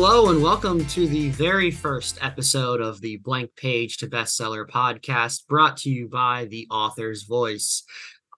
Hello, and welcome to the very first episode of the Blank Page to Bestseller podcast brought to you by the author's voice.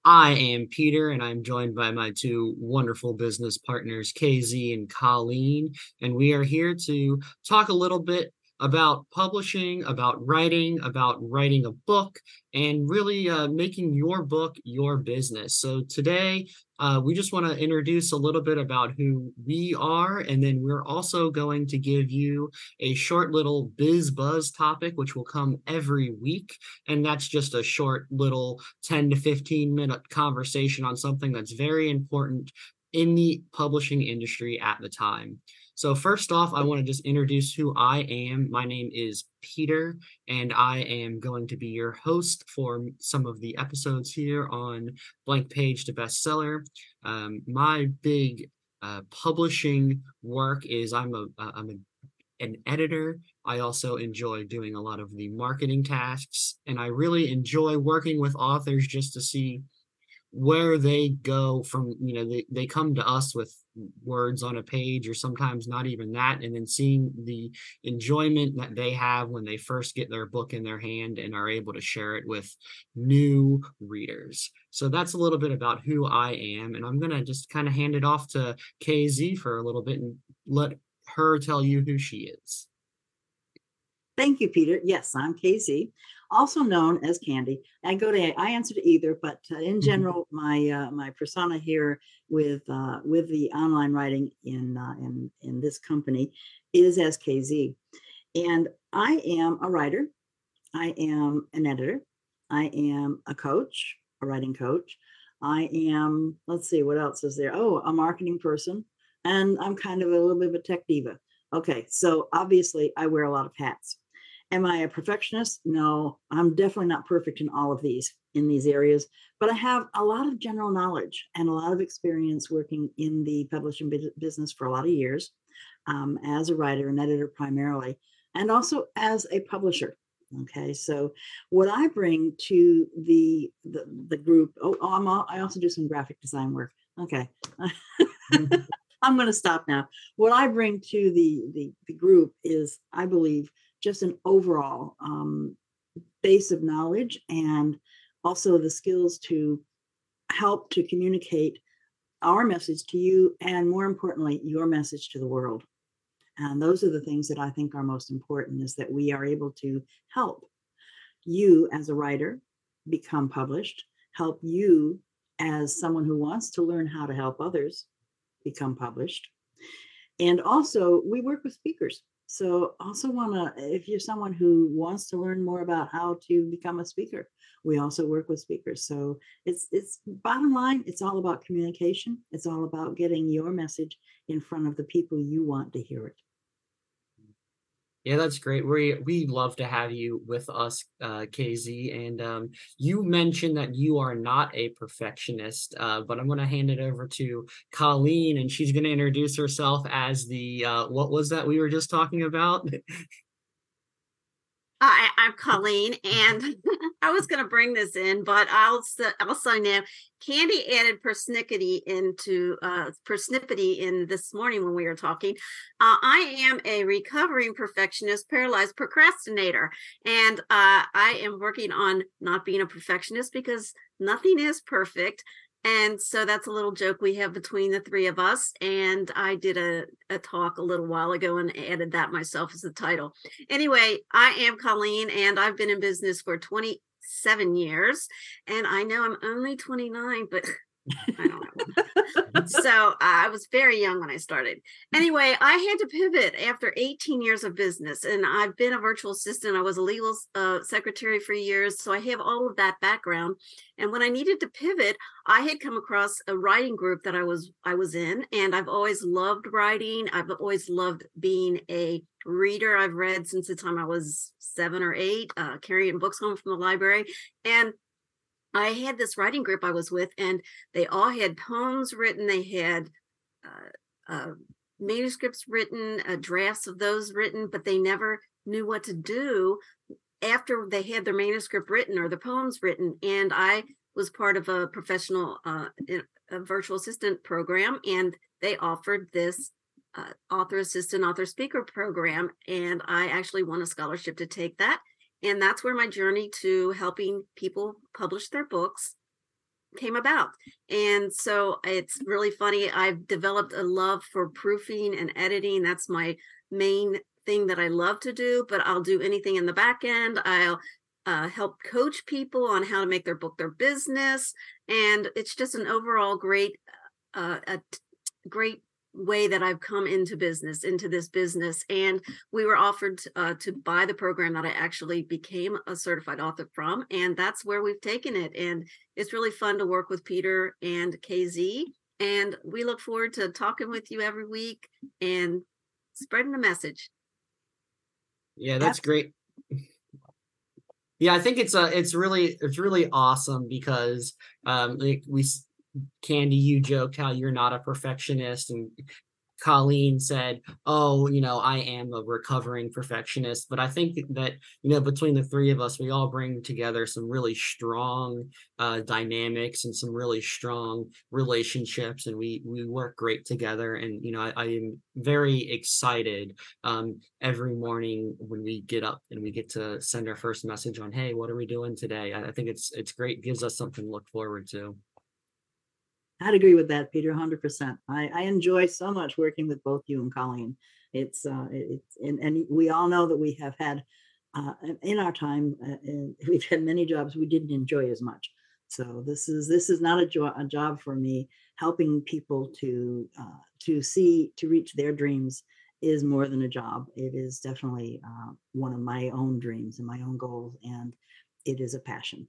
I am Peter, and I'm joined by my two wonderful business partners, CaZ and Colleen. And we are here to talk a little bit about publishing, about writing, about writing a book, and really uh, making your book your business. So today, uh, we just want to introduce a little bit about who we are, and then we're also going to give you a short little biz buzz topic, which will come every week. And that's just a short little 10 to 15 minute conversation on something that's very important in the publishing industry at the time. So, first off, I want to just introduce who I am. My name is Peter, and I am going to be your host for some of the episodes here on Blank Page to Bestseller. Um, my big uh, publishing work is I'm a I'm a, an editor. I also enjoy doing a lot of the marketing tasks, and I really enjoy working with authors just to see where they go from you know they, they come to us with words on a page or sometimes not even that and then seeing the enjoyment that they have when they first get their book in their hand and are able to share it with new readers. So that's a little bit about who i am and i'm going to just kind of hand it off to CaZ for a little bit and let her tell you who she is thank you peter yes i'm CaZ also known as Candy. I go to I answer to either, but uh, in mm-hmm. general, my uh, my persona here with uh, with the online writing in uh, in in this company is as CaZ, and I am a writer. I am an editor. I am a coach, a writing coach. I am. Let's see what else is there. Oh, a marketing person, and I'm kind of a little bit of a tech diva. Okay, so obviously I wear a lot of hats. Am I a perfectionist? No, I'm definitely not perfect in all of these in these areas, but I have a lot of general knowledge and a lot of experience working in the publishing business for a lot of years um, as a writer and editor primarily, and also as a publisher. Okay, so what I bring to the the, the group, oh, oh I'm all, I also do some graphic design work. Okay. Mm-hmm. I'm going to stop now. What I bring to the, the the group is, I believe, just an overall um, base of knowledge and also the skills to help to communicate our message to you and more importantly your message to the world. And those are the things that i think are most important is that we are able to help you as a writer become published help you as someone who wants to learn how to help others become published. And also we work with speakers so also want to, if you're someone who wants to learn more about how to become a speaker, we also work with speakers. So it's it's bottom line, it's all about communication. It's all about getting your message in front of the people you want to hear it. Yeah, that's great. We we love to have you with us, uh, CaZ. And um, you mentioned that you are not a perfectionist, uh, but I'm going to hand it over to Colleen, and she's going to introduce herself as the uh, what was that we were just talking about? Hi, I'm Colleen, and I was going to bring this in, but I'll also now Candy added persnickety into uh, in this morning when we were talking. Uh, I am a recovering perfectionist, paralyzed procrastinator, and uh, I am working on not being a perfectionist because nothing is perfect. And so that's a little joke we have between the three of us. And I did a, a talk a little while ago and added that myself as the title. Anyway, I am Colleen and I've been in business for 27 years. And I know I'm only 29, but I don't know. so uh, I was very young when I started. Anyway, I had to pivot after 18 years of business, and I've been a virtual assistant. I was a legal uh, secretary for years, so I have all of that background. And when I needed to pivot, I had come across a writing group that I was I was in, and I've always loved writing. I've always loved being a reader. I've read since the time I was seven or eight, uh, carrying books home from the library, and I had this writing group I was with, and they all had poems written. They had uh, uh, manuscripts written, uh, drafts of those written, but they never knew what to do after they had their manuscript written or the poems written. And I was part of a professional uh, a virtual assistant program, and they offered this uh, author assistant, author speaker program, and I actually won a scholarship to take that. And that's where my journey to helping people publish their books came about. And so it's really funny. I've developed a love for proofing and editing. That's my main thing that I love to do, but I'll do anything in the back end. I'll uh, help coach people on how to make their book their business. And it's just an overall great, uh, a great way that I've come into business, into this business. And we were offered uh, to buy the program that I actually became a certified author from. And that's where we've taken it. And it's really fun to work with Peter and CaZ. And we look forward to talking with you every week and spreading the message. Yeah, that's great. Yeah, I think it's a uh, it's really it's really awesome because um like we Candy, you joked how you're not a perfectionist, and Colleen said, "Oh, you know, I am a recovering perfectionist." But I think that you know, between the three of us, we all bring together some really strong uh, dynamics and some really strong relationships, and we we work great together. And you know, I, I am very excited um, every morning when we get up and we get to send our first message on, "Hey, what are we doing today?" I, I think it's it's great, gives us something to look forward to. I'd agree with that, Peter, 100%. I, I enjoy so much working with both you and Colleen. It's, uh, it's and, and we all know that we have had, uh, in our time, uh, we've had many jobs we didn't enjoy as much. So this is this is not a, jo- a job for me. Helping people to uh, to see to reach their dreams is more than a job. It is definitely uh, one of my own dreams and my own goals, and it is a passion.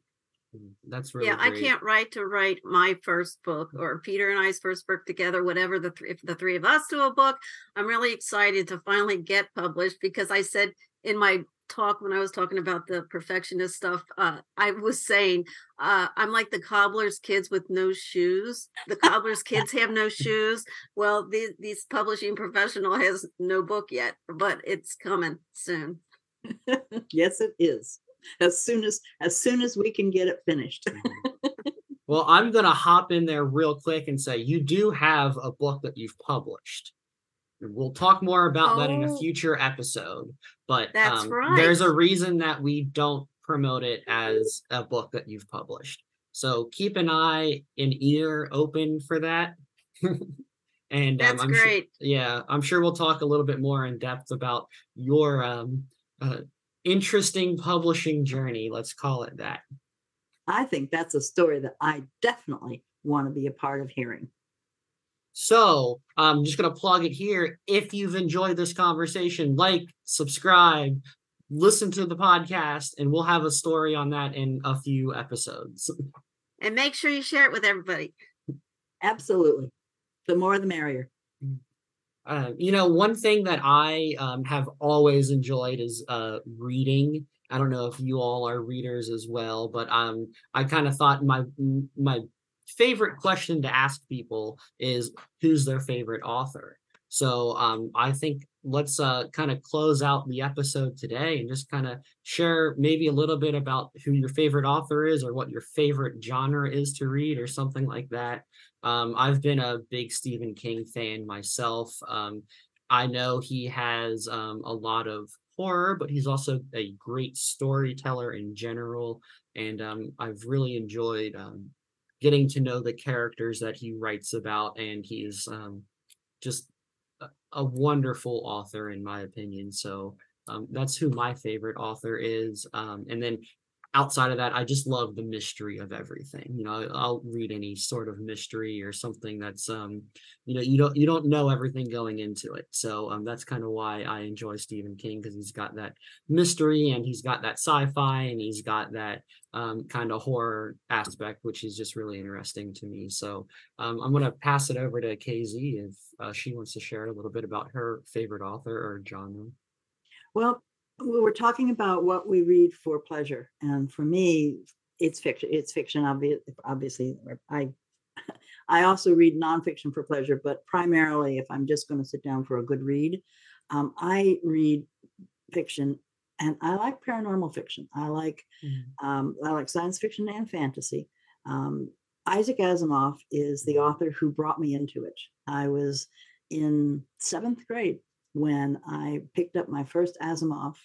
Mm, that's really yeah. Great. I can't write to write my first book or Peter and I's first book together. Whatever the th- if the three of us do a book, I'm really excited to finally get published because I said in my talk when I was talking about the perfectionist stuff, uh, I was saying uh, I'm like the cobbler's kids with no shoes. The cobbler's kids have no shoes. Well, these these publishing professional has no book yet, but it's coming soon. yes, it is as soon as as soon as we can get it finished. Mm-hmm. well, I'm going to hop in there real quick and say you do have a book that you've published. We'll talk more about oh, that in a oh. future episode, but um, right. there's a reason that we don't promote it as a book that you've published. So keep an eye and ear open for that. and that's um, I'm great. Sure, yeah, I'm sure we'll talk a little bit more in depth about your um, uh, interesting publishing journey. Let's call it that. I think that's a story that I definitely want to be a part of hearing. So I'm just going to plug it here. If you've enjoyed this conversation, like, subscribe, listen to the podcast, and we'll have a story on that in a few episodes. And make sure you share it with everybody. Absolutely. The more the merrier. Uh, you know, one thing that I um, have always enjoyed is uh, reading. I don't know if you all are readers as well, but um, I kind of thought my my favorite question to ask people is who's their favorite author. So um, I think let's uh, kind of close out the episode today and just kind of share maybe a little bit about who your favorite author is or what your favorite genre is to read or something like that. Um, I've been a big Stephen King fan myself. Um, I know he has um, a lot of horror, but he's also a great storyteller in general. And um, I've really enjoyed um, getting to know the characters that he writes about. And he's um, just a, a wonderful author, in my opinion. So that's who my favorite author is. And then outside of that, I just love the mystery of everything. You know, I'll read any sort of mystery or something that's um, you know, you don't you don't know everything going into it. So um that's kind of why I enjoy Stephen King because he's got that mystery and he's got that sci-fi and he's got that um kind of horror aspect, which is just really interesting to me. So um I'm gonna pass it over to CaZ if uh, she wants to share a little bit about her favorite author or genre. Well, we were talking about what we read for pleasure, and for me, it's fiction. It's fiction, obviously. I I also read nonfiction for pleasure, but primarily, if I'm just going to sit down for a good read, um, I read fiction, and I like paranormal fiction. I like mm. um, I like science fiction and fantasy. Um, Isaac Asimov is the author who brought me into it. I was in seventh grade when I picked up my first Asimov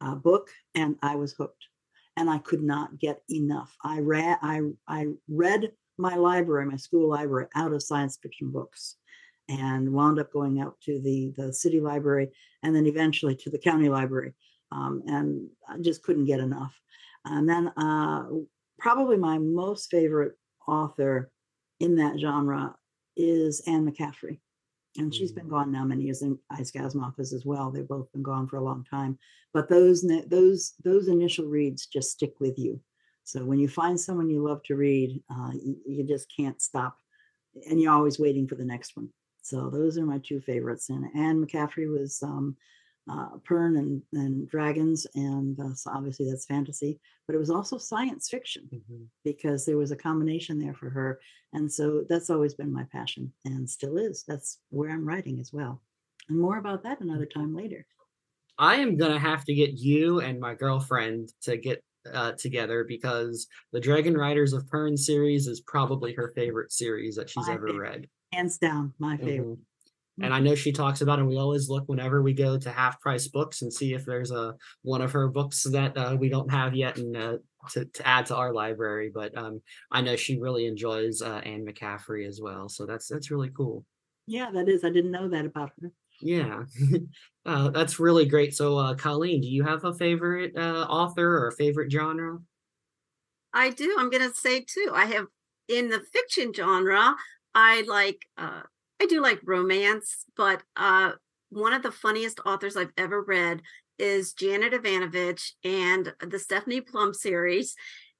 uh, book and I was hooked and I could not get enough. I read I I read my library, my school library, out of science fiction books, and wound up going out to the the city library and then eventually to the county library, um, and I just couldn't get enough. And then uh, probably my most favorite author in that genre is Anne McCaffrey and she's been mm. gone now many years and Isaac Asimov is as well. They've both been gone for a long time, but those those those initial reads just stick with you. So when you find someone you love to read, uh, you, you, just can't stop, and you're always waiting for the next one. So those are my two favorites. And Anne McCaffrey was um, uh, Pern and, and Dragons, and uh, so obviously that's fantasy, but it was also science fiction mm-hmm. because there was a combination there for her. And so that's always been my passion and still is. That's where I'm writing as well. And more about that another time later. I am going to have to get you and my girlfriend to get uh, together because the Dragon Riders of Pern series is probably her favorite series that she's my ever favorite. read. Hands down, my favorite. Mm-hmm and I know she talks about, and we always look whenever we go to half price books and see if there's a one of her books that uh, we don't have yet and uh, to, to add to our library. But um, I know she really enjoys uh, Anne McCaffrey as well, so that's that's really cool. Yeah, that is. I didn't know that about her. Yeah, uh, that's really great. So, uh, Colleen, do you have a favorite uh, author or a favorite genre? I do. I'm going to say too. I have in the fiction genre. I like uh, I do like romance, but uh, one of the funniest authors I've ever read is Janet Evanovich and the Stephanie Plum series.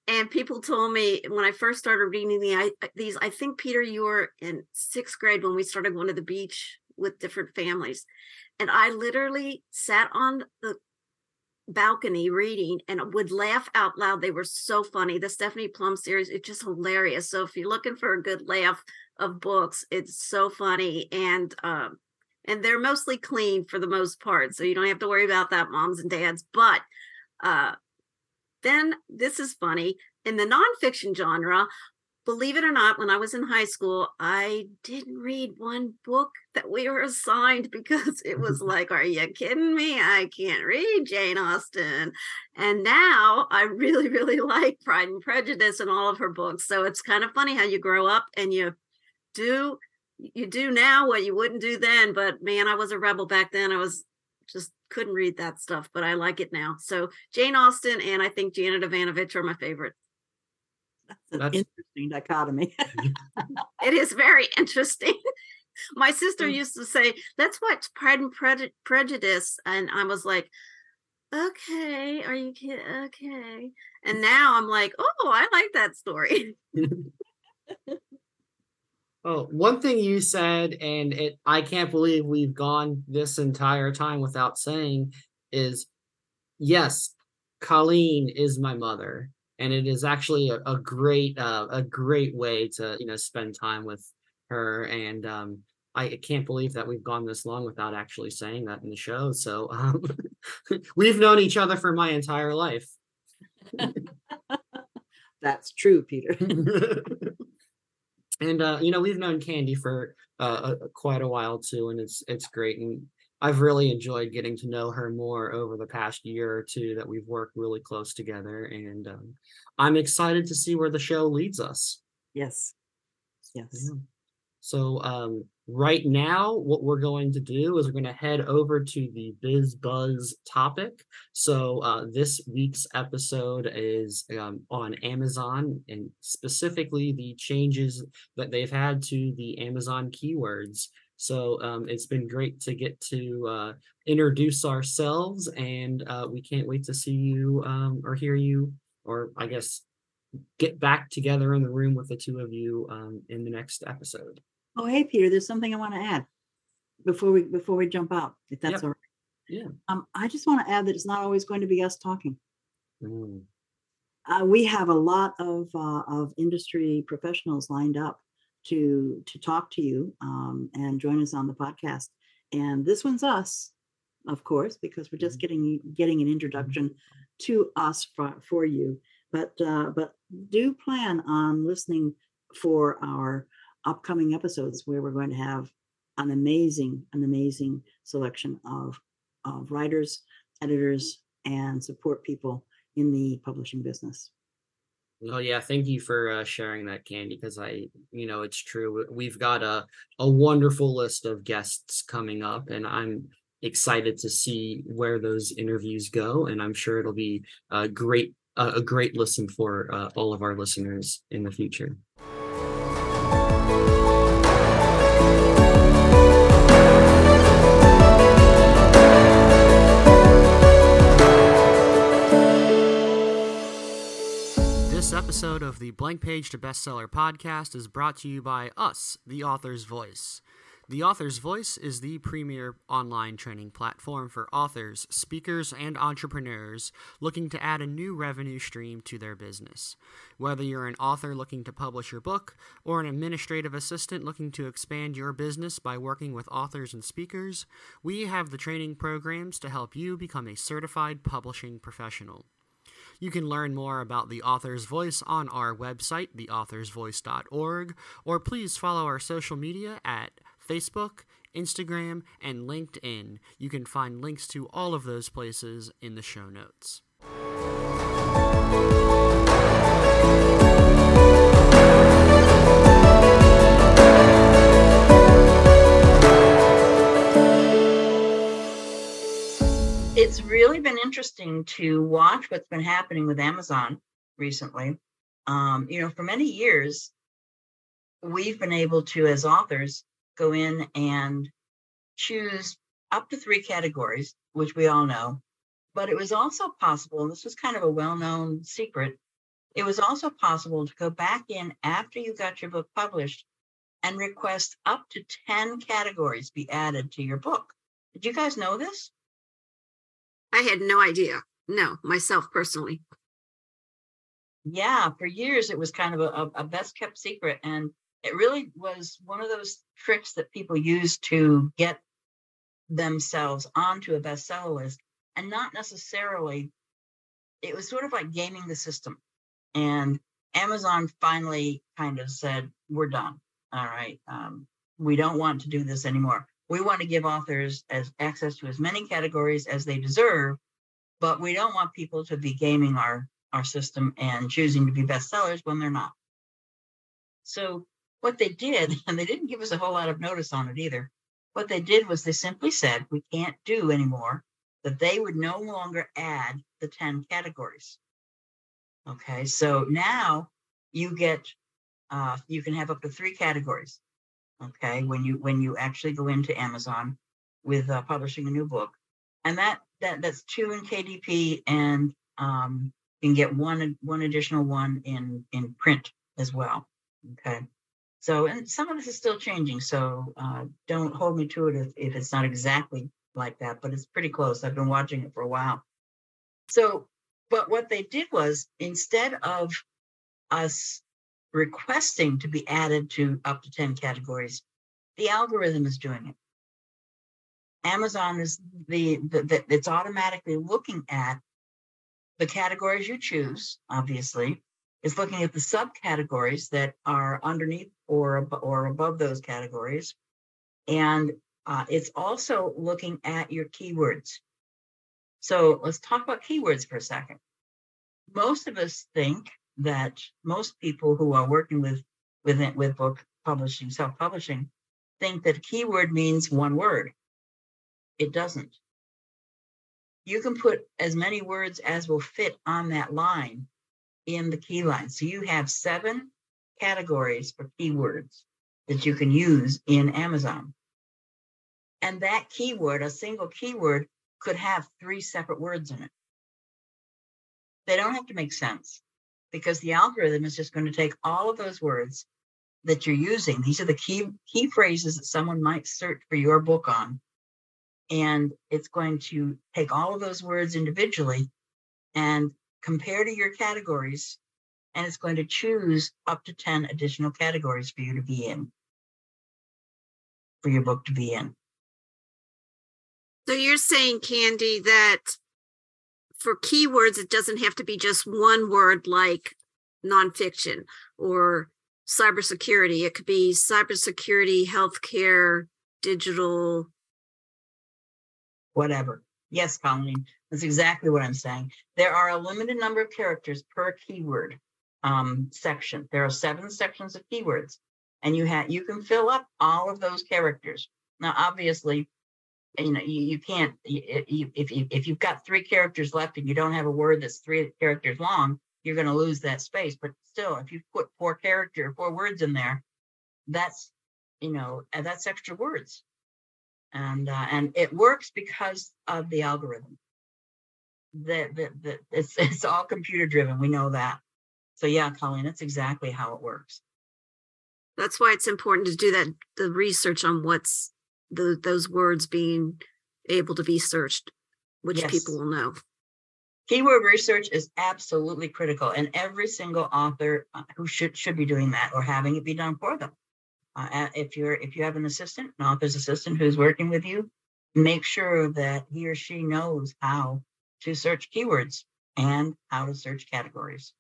And people told me when I first started reading the, I, these, I think, Peter, you were in sixth grade when we started going to the beach with different families. And I literally sat on the balcony reading and would laugh out loud. They were so funny. The Stephanie Plum series, it's just hilarious. So if you're looking for a good laugh of books, it's so funny. And um, and they're mostly clean for the most part. So you don't have to worry about that, moms and dads. But uh then this is funny. In the nonfiction genre, believe it or not, when I was in high school, I didn't read one book that we were assigned because it was like, are you kidding me? I can't read Jane Austen. And now I really, really like Pride and Prejudice and all of her books. So it's kind of funny how you grow up and you do you do now what you wouldn't do then. But man, I was a rebel back then. I was just couldn't read that stuff, but I like it now. So Jane Austen and I think Janet Evanovich are my favorite. That's an That's... interesting dichotomy. it is very interesting. My sister mm. used to say, "Let's watch Pride and Pre- Prejudice," and I was like, "Okay, are you kidding? Okay." And now I'm like, "Oh, I like that story." Oh, one thing you said, and it I can't believe we've gone this entire time without saying, is yes, Colleen is my mother and it is actually a, a great uh, a great way to you know spend time with her and um, I can't believe that we've gone this long without actually saying that in the show. So um, we've known each other for my entire life. That's true, Peter. and uh, you know we've known Candy for uh, quite a while too, and it's it's great. And I've really enjoyed getting to know her more over the past year or two that we've worked really close together. And um, I'm excited to see where the show leads us. Yes. Yes. Yeah. So, um, right now, what we're going to do is we're going to head over to the Biz Buzz topic. So, uh, this week's episode is um, on Amazon and specifically the changes that they've had to the Amazon keywords. So um, it's been great to get to uh, introduce ourselves, and uh, we can't wait to see you um, or hear you, or I guess get back together in the room with the two of you um, in the next episode. Oh, hey, Peter, there's something I want to add before we before we jump out, if that's yep. all right. Yeah. Um, I just want to add that it's not always going to be us talking. Mm. Uh, we have a lot of uh, of industry professionals lined up to to talk to you um, and join us on the podcast. And this one's us, of course, because we're just mm-hmm. getting getting an introduction to us for, for you. But uh, but do plan on listening for our upcoming episodes where we're going to have an amazing, an amazing selection of, of writers, editors, and support people in the publishing business. Oh yeah, thank you for uh, sharing that, Candy. Because I, you know, it's true. We've got a a wonderful list of guests coming up, and I'm excited to see where those interviews go. And I'm sure it'll be a great a great listen for uh, all of our listeners in the future. Of the Blank Page to Bestseller podcast is brought to you by us, the Author's Voice. The Author's Voice is the premier online training platform for authors, speakers, and entrepreneurs looking to add a new revenue stream to their business. Whether you're an author looking to publish your book or an administrative assistant looking to expand your business by working with authors and speakers, we have the training programs to help you become a certified publishing professional. You can learn more about the author's voice on our website, theauthorsvoice.org, or please follow our social media at Facebook, Instagram, and LinkedIn. You can find links to all of those places in the show notes. Interesting to watch what's been happening with Amazon recently. Um, you know, for many years, we've been able to, as authors, go in and choose up to three categories, which we all know. But it was also possible, and this was kind of a well known secret, it was also possible to go back in after you got your book published and request up to 10 categories be added to your book. Did you guys know this? I had no idea. No, myself personally. Yeah, for years it was kind of a, a best kept secret. And it really was one of those tricks that people use to get themselves onto a bestseller list and not necessarily, it was sort of like gaming the system. And Amazon finally kind of said, we're done. All right. Um, we don't want to do this anymore we want to give authors as access to as many categories as they deserve, but we don't want people to be gaming our our system and choosing to be bestsellers when they're not. So what they did, and they didn't give us a whole lot of notice on it either. What they did was they simply said we can't do anymore that they would no longer add the 10 categories. Okay, so now you get uh, you can have up to three categories okay when you when you actually go into amazon with uh, publishing a new book. And that that that's two in kdp and um, you can get one one additional one in in print as well okay? So and some of this is still changing so uh, don't hold me to it if, if it's not exactly like that but it's pretty close. I've been watching it for a while. So but what they did was instead of us requesting to be added to up to 10 categories, the algorithm is doing it. Amazon is the, the, the it's automatically looking at the categories you choose, obviously, is looking at the subcategories that are underneath or, or above those categories. And uh, it's also looking at your keywords. So let's talk about keywords for a second. Most of us think that most people who are working with with with book publishing, self-publishing, think that keyword means one word. It doesn't. You can put as many words as will fit on that line in the key line. So you have seven categories for keywords that you can use in Amazon. And that keyword, a single keyword, could have three separate words in it. They don't have to make sense because the algorithm is just going to take all of those words that you're using. These are the key key phrases that someone might search for your book on. And it's going to take all of those words individually and compare to your categories. And it's going to choose up to 10 additional categories for you to be in, for your book to be in. So you're saying, Candy, that for keywords, it doesn't have to be just one word like nonfiction or cybersecurity. It could be cybersecurity, healthcare, digital whatever. Yes, Colleen, that's exactly what I'm saying. There are a limited number of characters per keyword um, section. There are seven sections of keywords, and you have you can fill up all of those characters. Now, obviously, you know you, you can't you, if you if you've got three characters left and you don't have a word that's three characters long, you're going to lose that space. But still, if you put four character four words in there, that's you know that's extra words and uh, and it works because of the algorithm. That that it's it's all computer driven. We know that. So yeah, Colleen, that's exactly how it works. That's why it's important to do that the research on what's the those words being able to be searched, which yes. people will know. Keyword research is absolutely critical, and every single author uh, who should should be doing that or having it be done for them. Uh, if you're if you have an assistant, an author's assistant who's working with you, make sure that he or she knows how to search keywords and how to search categories.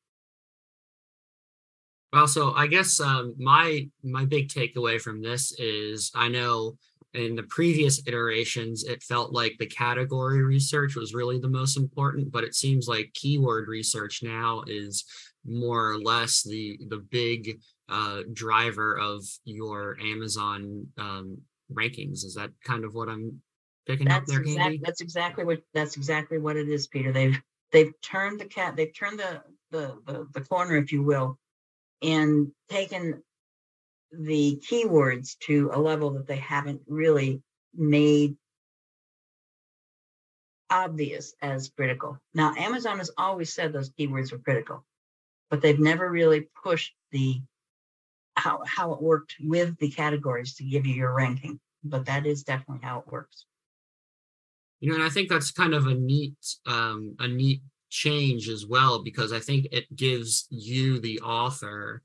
Well, so I guess um, my my big takeaway from this is I know in the previous iterations it felt like the category research was really the most important, but it seems like keyword research now is more or less the the big uh, driver of your Amazon um, rankings. Is that kind of what I'm picking that's up there, exactly, That's exactly what that's exactly what it is, Peter. They've they've turned the cat they've turned the the the, the corner, if you will, and taken the keywords to a level that they haven't really made obvious as critical. Now, Amazon has always said those keywords were critical, but they've never really pushed the how how it worked with the categories to give you your ranking. But that is definitely how it works. You know, and I think that's kind of a neat um, a neat change as well because I think it gives you the author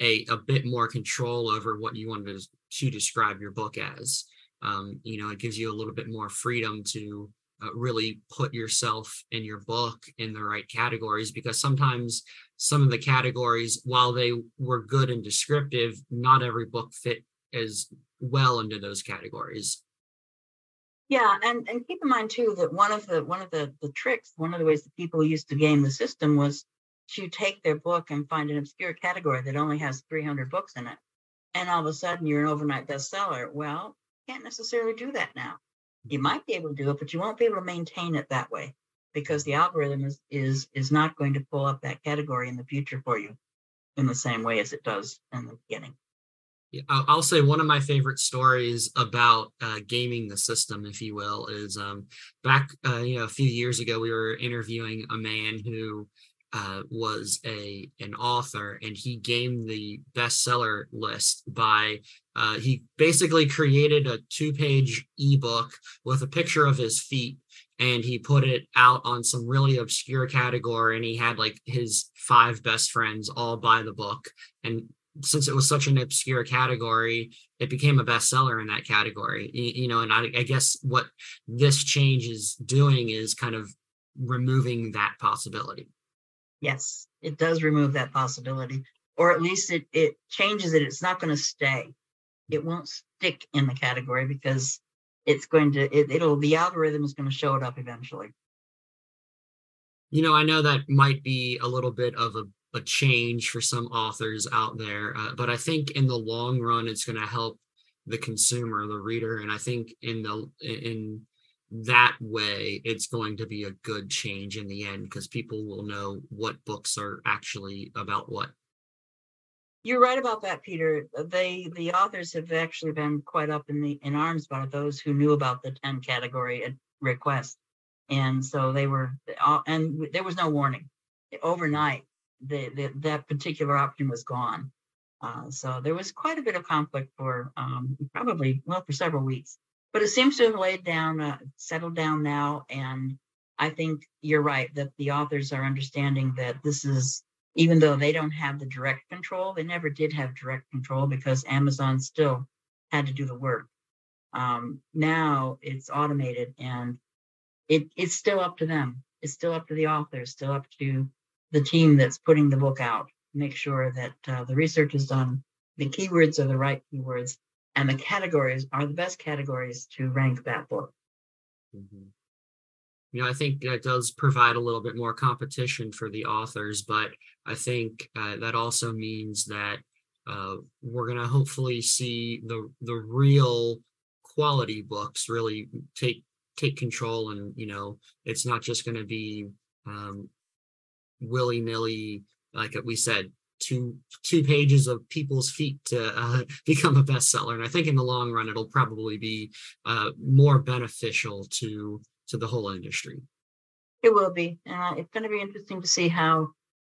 a a bit more control over what you wanted to, describe your book as. Um, you know, it gives you a little bit more freedom to uh, really put yourself in your book in the right categories because sometimes some of the categories while they were good and descriptive not every book fit as well into those categories yeah and and keep in mind too that one of the one of the the tricks one of the ways that people used to game the system was to take their book and find an obscure category that only has 300 books in it and all of a sudden you're an overnight bestseller well can't necessarily do that now you might be able to do it, but you won't be able to maintain it that way because the algorithm is is is not going to pull up that category in the future for you in the same way as it does in the beginning. Yeah, I'll say one of my favorite stories about uh, gaming the system, if you will, is um, back uh, you know a few years ago we were interviewing a man who uh, was a an author, and he gained the bestseller list by uh, he basically created a two page ebook with a picture of his feet, and he put it out on some really obscure category, and he had like his five best friends all buy the book, and since it was such an obscure category, it became a bestseller in that category. You, you know, and I, I guess what this change is doing is kind of removing that possibility. Yes, it does remove that possibility, or at least it it changes it. It's not going to stay. It won't stick in the category because it's going to it, it'll the algorithm is going to show it up eventually. You know, I know that might be a little bit of a a change for some authors out there, uh, but I think in the long run, it's going to help the consumer, the reader, and I think in the in that way it's going to be a good change in the end because people will know what books are actually about what. You're right about that peter. They the authors have actually been quite up in the in arms about those who knew about the 10 category request. And so they were and there was no warning. Overnight the, the that particular option was gone. Uh, so there was quite a bit of conflict for um, probably well for several weeks but it seems to have laid down, uh, settled down now. And I think you're right that the authors are understanding that this is, even though they don't have the direct control, they never did have direct control because Amazon still had to do the work. Um, now it's automated and it, it's still up to them. It's still up to the authors, still up to the team that's putting the book out. Make sure that uh, the research is done, the keywords are the right keywords, and the categories are the best categories to rank that book. Mm-hmm. You know, I think that does provide a little bit more competition for the authors, but I think uh, that also means that uh, we're going to hopefully see the the real quality books really take take control, and you know, it's not just going to be um, willy nilly, like we said, two two pages of people's feet to uh, become a bestseller. And I think in the long run, it'll probably be uh, more beneficial to to the whole industry. It will be. Uh, it's going to be interesting to see how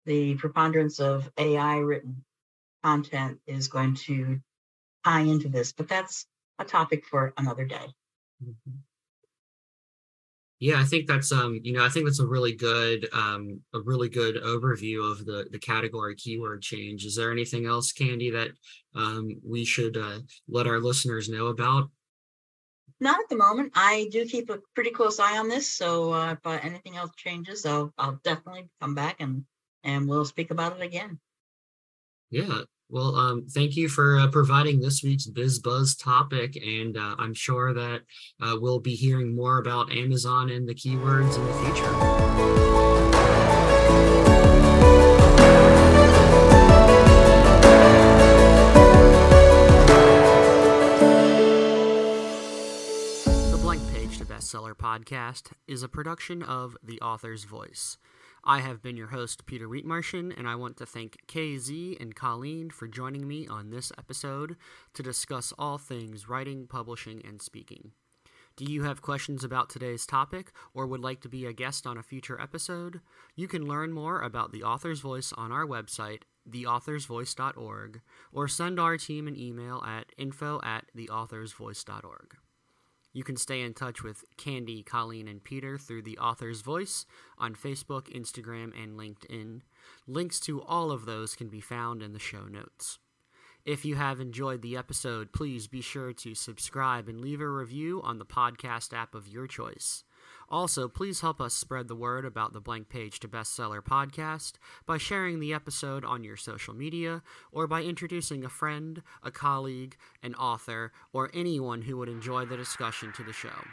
the preponderance of AI written content is going to tie into this, but that's a topic for another day. Mm-hmm. Yeah, I think that's um, you know, I think that's a really good um a really good overview of the the category keyword change. Is there anything else, Candy, that um we should uh, let our listeners know about? Not at the moment. I do keep a pretty close eye on this, so uh, if uh, anything else changes, I'll I'll definitely come back and and we'll speak about it again. Yeah, well, um, thank you for uh, providing this week's Biz Buzz topic, and uh, I'm sure that uh, we'll be hearing more about Amazon and the keywords in the future. The Blank Page to Bestseller podcast is a production of The Author's Voice. I have been your host, Peter Wheatmartian, and I want to thank CaZ and Colleen for joining me on this episode to discuss all things writing, publishing, and speaking. Do you have questions about today's topic or would like to be a guest on a future episode? You can learn more about The Author's Voice on our website, theauthorsvoice.org, or send our team an email at info at theauthorsvoice.org. You can stay in touch with Candy, Colleen, and Peter through The Author's Voice on Facebook, Instagram, and LinkedIn. Links to all of those can be found in the show notes. If you have enjoyed the episode, please be sure to subscribe and leave a review on the podcast app of your choice. Also, please help us spread the word about the Blank Page to Bestseller podcast by sharing the episode on your social media or by introducing a friend, a colleague, an author, or anyone who would enjoy the discussion to the show.